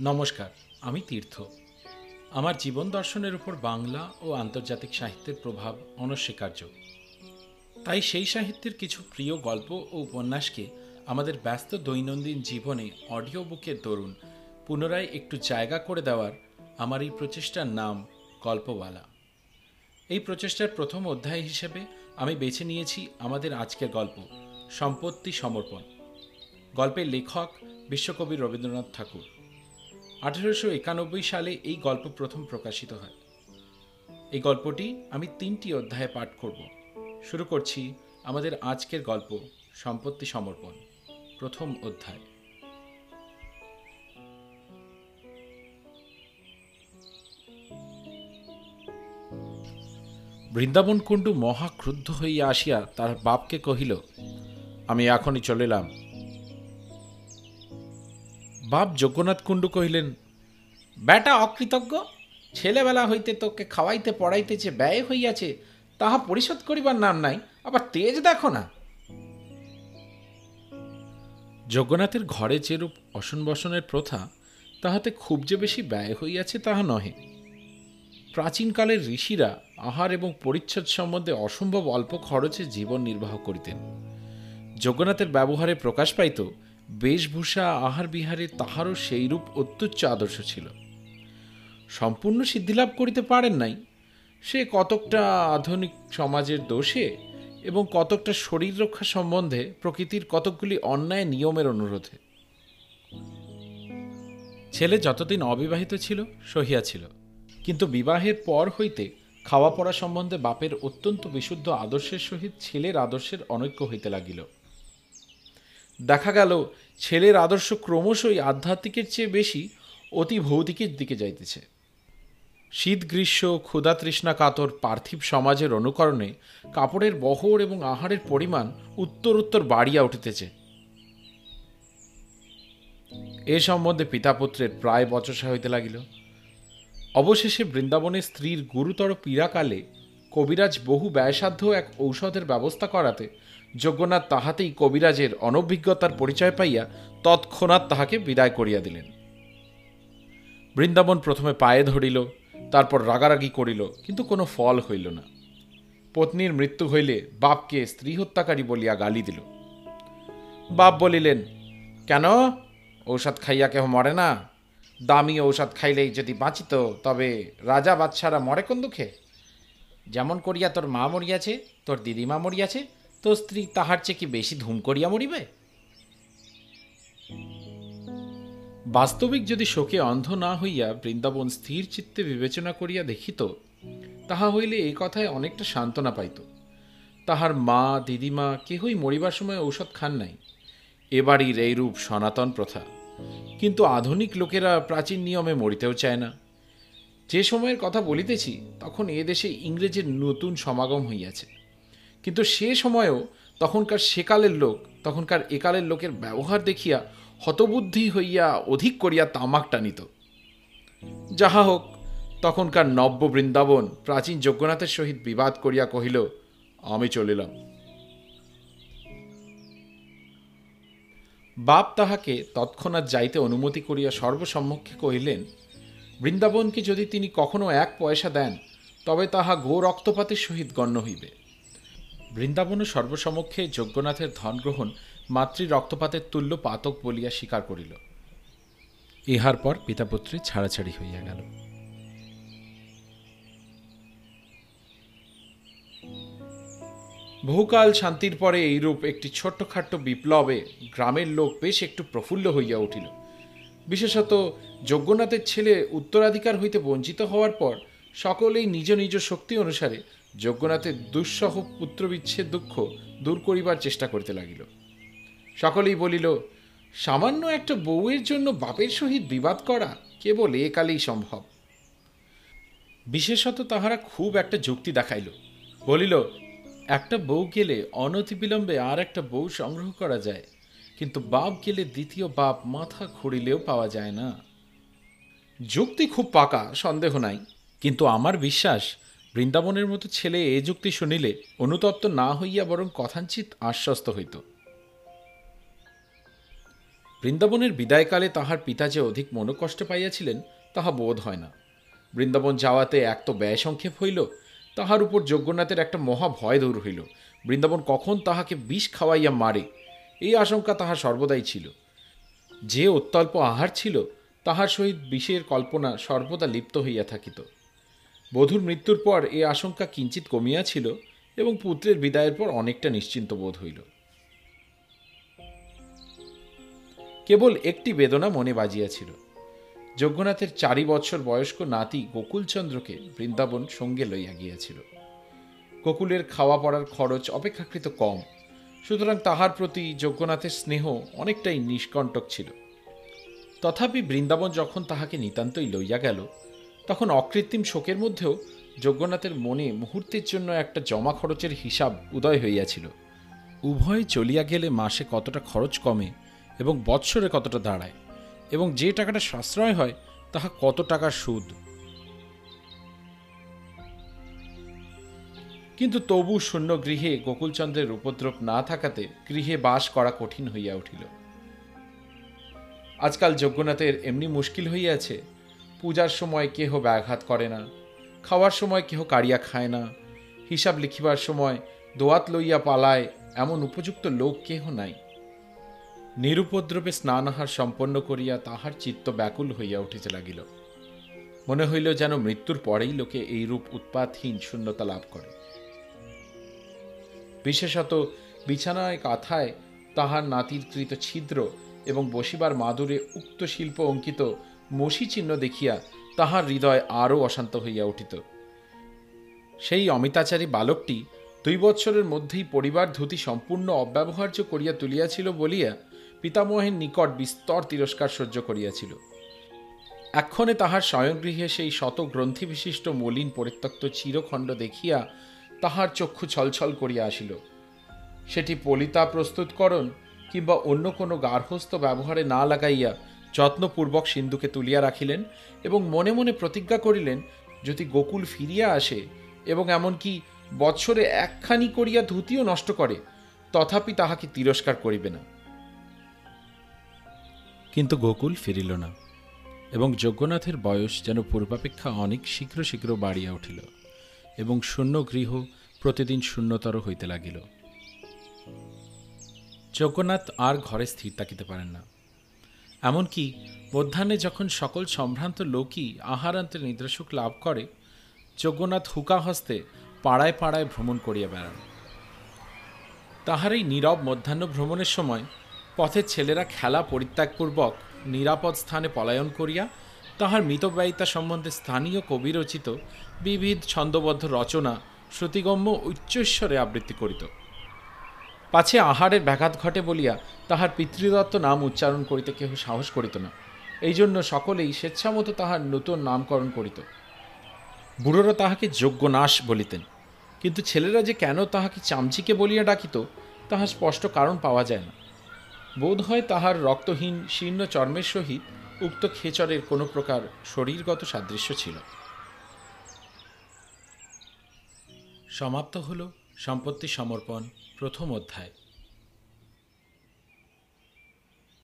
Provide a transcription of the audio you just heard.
নমস্কার, আমি তীর্থ। আমার জীবন দর্শনের উপর বাংলা ও আন্তর্জাতিক সাহিত্যের প্রভাব অনস্বীকার্য। তাই সেই সাহিত্যের কিছু প্রিয় গল্প ও উপন্যাসকে আমাদের ব্যস্ত দৈনন্দিন জীবনে অডিও বুকের দরুন পুনরায় একটু জায়গা করে দেওয়ার আমার এই প্রচেষ্টার নাম গল্পওয়ালা। এই প্রচেষ্টার প্রথম অধ্যায় হিসেবে আমি বেছে নিয়েছি আমাদের আজকের গল্প, সম্পত্তি সমর্পণ। গল্পের লেখক বিশ্বকবি রবীন্দ্রনাথ ঠাকুর। আঠেরোশো একানব্বই সালে এই গল্প প্রথম প্রকাশিত হয়। এই গল্পটি আমি তিনটি অধ্যায়ে পাঠ করব। শুরু করছি আমাদের আজকের গল্প, সম্পত্তি সমর্পণ, প্রথম অধ্যায়। বৃন্দাবন কুণ্ডু মহা ক্রুদ্ধ হইয়া আসিয়া তার বাপকে কহিল, আমি এখনই চলিলাম। বাপ যজ্ঞনাথ কুণ্ডু কহিলেন, বেটা অকৃতজ্ঞ, ছেলেবেলা হইতে তোকে খাওয়াইতে পড়াইতে যে ব্যয় হইয়াছে, তাহা পরিশোধ করিবার নাম নাই, আবার তেজ দেখো না? যজ্ঞনাথের ঘরে যেরূপ অসন বসনের প্রথা, তাহাতে খুব যে বেশি ব্যয় হইয়াছে তাহা নহে। প্রাচীনকালের ঋষিরা আহার এবং পরিচ্ছদ সম্বন্ধে অসম্ভব অল্প খরচে জীবন নির্বাহ করিতেন। যজ্ঞনাথের ব্যবহারে প্রকাশ পাইত বেশভূষা আহার বিহারে তাহারও সেইরূপ অত্যুচ্চ আদর্শ ছিল। সম্পূর্ণ সিদ্ধিলাভ করিতে পারেন নাই। সে কতকটা আধুনিক সমাজের দোষে এবং কতকটা শরীর রক্ষা সম্বন্ধে প্রকৃতির কতকগুলি অন্যায় নিয়মের অনুরোধে। ছেলে যতদিন অবিবাহিত ছিল, সহিয়া ছিল। কিন্তু বিবাহের পর হইতে খাওয়া পড়া সম্বন্ধে বাপের অত্যন্ত বিশুদ্ধ আদর্শের সহিত ছেলের আদর্শের অনৈক্য হইতে লাগিল। দেখা গেল, ছেলের আদর্শ ক্রমশই আধ্যাত্মিকের চেয়ে বেশি অতি ভৌতিকের দিকে যাইতেছে। শীত, গ্রীষ্ম, ক্ষুধা, তৃষ্ণা, কাতর, পার্থিব সমাজের অনুকরণে কাপড়ের বহর এবং আহারের পরিমাণ উত্তর উত্তর বাড়িয়া উঠিতেছে। এ সম্বন্ধে পিতাপুত্রের প্রায় বচসা হইতে লাগিল। অবশেষে বৃন্দাবনের স্ত্রীর গুরুতর পীড়াকালে কবিরাজ বহু ব্যয়সাধ্য এক ঔষধের ব্যবস্থা করাতে যজ্ঞনাথ তাহাতেই কবিরাজের অনভিজ্ঞতার পরিচয় পাইয়া তৎক্ষণাৎ তাহাকে বিদায় করিয়া দিলেন। বৃন্দাবন প্রথমে পায়ে ধরিল, তারপর রাগারাগি করিল, কিন্তু কোনো ফল হইল না। পত্নীর মৃত্যু হইলে বাপকে স্ত্রী হত্যাকারী বলিয়া গালি দিল। বাপ বলিলেন, কেন? ঔষধ খাইয়া কেহ মরে না? দামি ঔষধ খাইলেই যদি বাঁচিত, তবে রাজা বাচ্চারা মরে কোন দুঃখে? যেমন করিয়া তোর মা মরিয়াছে, তোর দিদিমা মরিয়াছে তোর স্ত্রী তাহার চেয়ে কি বেশি ধুম করিয়া মরিবে? বাস্তবিক যদি শোকে অন্ধ না হইয়া বৃন্দাবন স্থির চিত্তে বিবেচনা করিয়া দেখিত, তাহা হইলে এই কথায় অনেকটা সান্ত্বনা পাইত। তাহার মা, দিদিমা কেহই মরিবার সময় ঔষধ খান নাই। এবাড়ির এইরূপ সনাতন প্রথা। কিন্তু আধুনিক লোকেরা প্রাচীন নিয়মে মরিতেও চায় না। যে সময়ের কথা বলিতেছি, তখন এ দেশে ইংরেজের নতুন সমাগম হইয়াছে। কিন্তু সে সময়েও তখনকার সেকালের লোক, তখনকার একালের লোকের ব্যবহার দেখিয়া হতবুদ্ধি হইয়া অধিক করিয়া তামাক টানিত। যাহা হোক, তখনকার নব্য বৃন্দাবন প্রাচীন যজ্ঞনাথের সহিত বিবাদ করিয়া কহিল, আমি চলিলাম। বাপ তাহাকে তৎক্ষণাৎ যাইতে অনুমতি করিয়া সর্বসম্মুখে কহিলেন, বৃন্দাবনকে যদি তিনি কখনো এক পয়সা দেন, তবে তাহা গো রক্তপাতের সহিত গণ্য হইবে। বৃন্দাবন সর্বসমক্ষে যজ্ঞনাথের ধন গ্রহণ মাতৃ রক্তপাতের তুল্য পাতক বলিয়া স্বীকার করিল। ইহার পর পিতাপুত্রী ছাড়াছাড়ি হইয়া গেল। বহুকাল শান্তির পরে এইরূপ একটি ছোট্টখাট্ট বিপ্লবে গ্রামের লোক বেশ একটু প্রফুল্ল হইয়া উঠিল। বিশেষত যজ্ঞনাথের ছেলে উত্তরাধিকার হইতে বঞ্চিত হওয়ার পর সকলেই নিজ নিজ শক্তি অনুসারে যজ্ঞনাথের দুঃসহ পুত্রবিচ্ছেদ দুঃখ দূর করিবার চেষ্টা করিতে লাগিল। সকলেই বলিল, সামান্য একটা বউয়ের জন্য বাপের সহিত বিবাদ করা কেবল একালেই সম্ভব। বিশেষত তাহারা খুব একটা যুক্তি দেখাইল। বলিল, একটা বউ গেলে অনতিবিলম্বে আর একটা বউ সংগ্রহ করা যায়, কিন্তু বাপ গেলে দ্বিতীয় বাপ মাথা খুঁড়িলেও পাওয়া যায় না। যুক্তি খুব পাকা, সন্দেহ নাই, কিন্তু আমার বিশ্বাস বৃন্দাবনের মতো ছেলে এ যুক্তি শুনিলে অনুতপ্ত না হইয়া বরং কথাঞ্চিত আশ্বস্ত হইত। বৃন্দাবনের বিদায়কালে তাহার পিতা যে অধিক মনোকষ্ট পাইয়াছিলেন, তাহা বোধ হয় না। বৃন্দাবন যাওয়াতে এক তো ব্যয় সংক্ষেপ হইল, তাহার উপর যজ্ঞনাথের একটা মহা ভয় দূর হইল। বৃন্দাবন কখন তাহাকে বিষ খাওয়াইয়া মারে, এই আশঙ্কা তাহার সর্বদাই ছিল। যে অত্যল্প আহার ছিল, তাহার সহিত বিষের কল্পনা সর্বদা লিপ্ত হইয়া থাকিত। বধূর মৃত্যুর পর এ আশঙ্কা কিঞ্চিত কমিয়াছিল এবং পুত্রের বিদায়ের পর অনেকটা নিশ্চিন্ত বোধ হইল। কেবল একটি বেদনা মনে বাজিয়াছিল। যজ্ঞনাথের চারি বৎসর বয়স্ক নাতি গোকুলচন্দ্রকে বৃন্দাবন সঙ্গে লইয়া গিয়াছিল। গোকুলের খাওয়া পড়ার খরচ অপেক্ষাকৃত কম, সুতরাং তাহার প্রতি যজ্ঞনাথের স্নেহ অনেকটাই নিষ্কণ্টক ছিল। তথাপি বৃন্দাবন যখন তাহাকে নিতান্তই লইয়া গেল তখন অকৃত্রিম শোকের মধ্যেও যজ্ঞনাথের মনে মুহূর্তের জন্য একটা জমা খরচের হিসাব উদয় হইয়াছিল। উভয় চলিয়া গেলে মাসে কতটা খরচ কমে এবং বৎসরে কতটা দাঁড়ায় এবং যে টাকাটা সাশ্রয় হয়, তাহা কত টাকার সুদ। কিন্তু তবু শূন্য গৃহে গোকুলচন্দ্রের উপদ্রব না থাকাতে গৃহে বাস করা কঠিন হইয়া উঠিল। আজকাল যজ্ঞনাথের এমনি মুশকিল হইয়াছে পূজার সময় কেহ ব্যাঘাত করে না, খাওয়ার সময় কেহ কাড়িয়া খায় না, হিসাব লিখিবার সময় দোয়াত লইয়া পালায় এমন উপযুক্ত লোক কেহ নাই। নিরুপদ্রবে স্নানাহার সম্পন্ন করিয়া তাহার চিত্ত ব্যাকুল হইয়া উঠিতে লাগিল। মনে হইল যেন মৃত্যুর পরেই লোকে এইরূপ উৎপাতহীন শূন্যতা লাভ করে। বিশেষত বিছানায়, কাথায় তাহার নাতির কৃত ছিদ্র এবং বসিবার মাদুরে উক্ত শিল্প অঙ্কিত মসি চিহ্ন দেখিয়া তাহার হৃদয় আরও অশান্ত হইয়া উঠিত। সেই অমিতাচারী বালকটি দুই বৎসরের মধ্যেই পরিবার ধুতি সম্পূর্ণ অব্যবহার্য করিয়া তুলিয়াছিল বলিয়া পিতামহের নিকট বিস্তর তিরস্কার সহ্য করিয়াছিল। এক্ষণে তাহার স্বয়ংগৃহে সেই শত গ্রন্থি বিশিষ্ট মলিন পরিত্যক্ত চিরখণ্ড দেখিয়া তাহার চক্ষু ছলছল করিয়া আসিল। সেটি পলিতা প্রস্তুতকরণ কিংবা অন্য কোনো গার্হস্থ ব্যবহারে না লাগাইয়া যত্নপূর্বক সিন্ধুকে তুলিয়া রাখিলেন এবং মনে মনে প্রতিজ্ঞা করিলেন, যদি গোকুল ফিরিয়া আসে এবং এমনকি বৎসরে একখানি করিয়া ধুতিও নষ্ট করে, তথাপি তাহাকে তিরস্কার করিবে না। কিন্তু গোকুল ফিরিল না এবং যজ্ঞনাথের বয়স যেন পূর্বাপেক্ষা অনেক শীঘ্র শীঘ্র বাড়িয়া উঠিল এবং শূন্য গৃহ প্রতিদিন শূন্যতর হইতে লাগিল। যজ্ঞনাথ আর ঘরে স্থির থাকিতে পারেন না। এমনকি মধ্যাহ্নে যখন সকল সম্ভ্রান্ত লোকই আহারান্তে নিদ্রাসুখ লাভ করে যজ্ঞনাথ হুকা হস্তে পাড়ায় পাড়ায় ভ্রমণ করিয়া বেড়ান। তাহার এই নীরব মধ্যাহ্ন ভ্রমণের সময় পথের ছেলেরা খেলা পরিত্যাগপূর্বক নিরাপদ স্থানে পলায়ন করিয়া তাহার মিতব্যয়িতা সম্বন্ধে স্থানীয় কবি রচিত বিবিধ ছন্দবদ্ধ রচনা শ্রুতিগম্য উচ্চস্বরে আবৃত্তি করিত। পাছে আহারের ব্যাঘাত ঘটে বলিয়া তাহার পিতৃদত্ত নাম উচ্চারণ করিতে কেহ সাহস করিত না। এই জন্য সকলেই স্বেচ্ছামতো তাহার নূতন নামকরণ করিত। বুড়োরা তাহাকে যোগ্যনাশ বলিতেন। কিন্তু ছেলেরা যে কেন তাহাকে চামচিকে বলিয়া ডাকিত তাহার স্পষ্ট কারণ পাওয়া যায় না। বোধ হয় তাহার রক্তহীন, শীর্ণ চর্মের সহিত উক্ত খেচরের কোনো প্রকার শরীরগত সাদৃশ্য ছিল। সমাপ্ত হল। সম্পত্তি সমর্পণ প্রথম অধ্যায়।